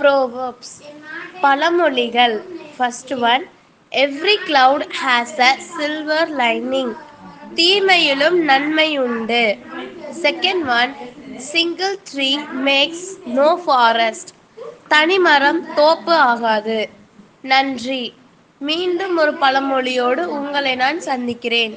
Proverbs பழமொழிகள். First one every cloud has a silver lining தீமையிலும் நன்மை உண்டு second one single tree makes no forest தனிமரம் தோப்பு ஆகாது. நன்றி. மீண்டும் ஒரு பழமொழியோடு உங்களை நான் சந்திக்கிறேன்.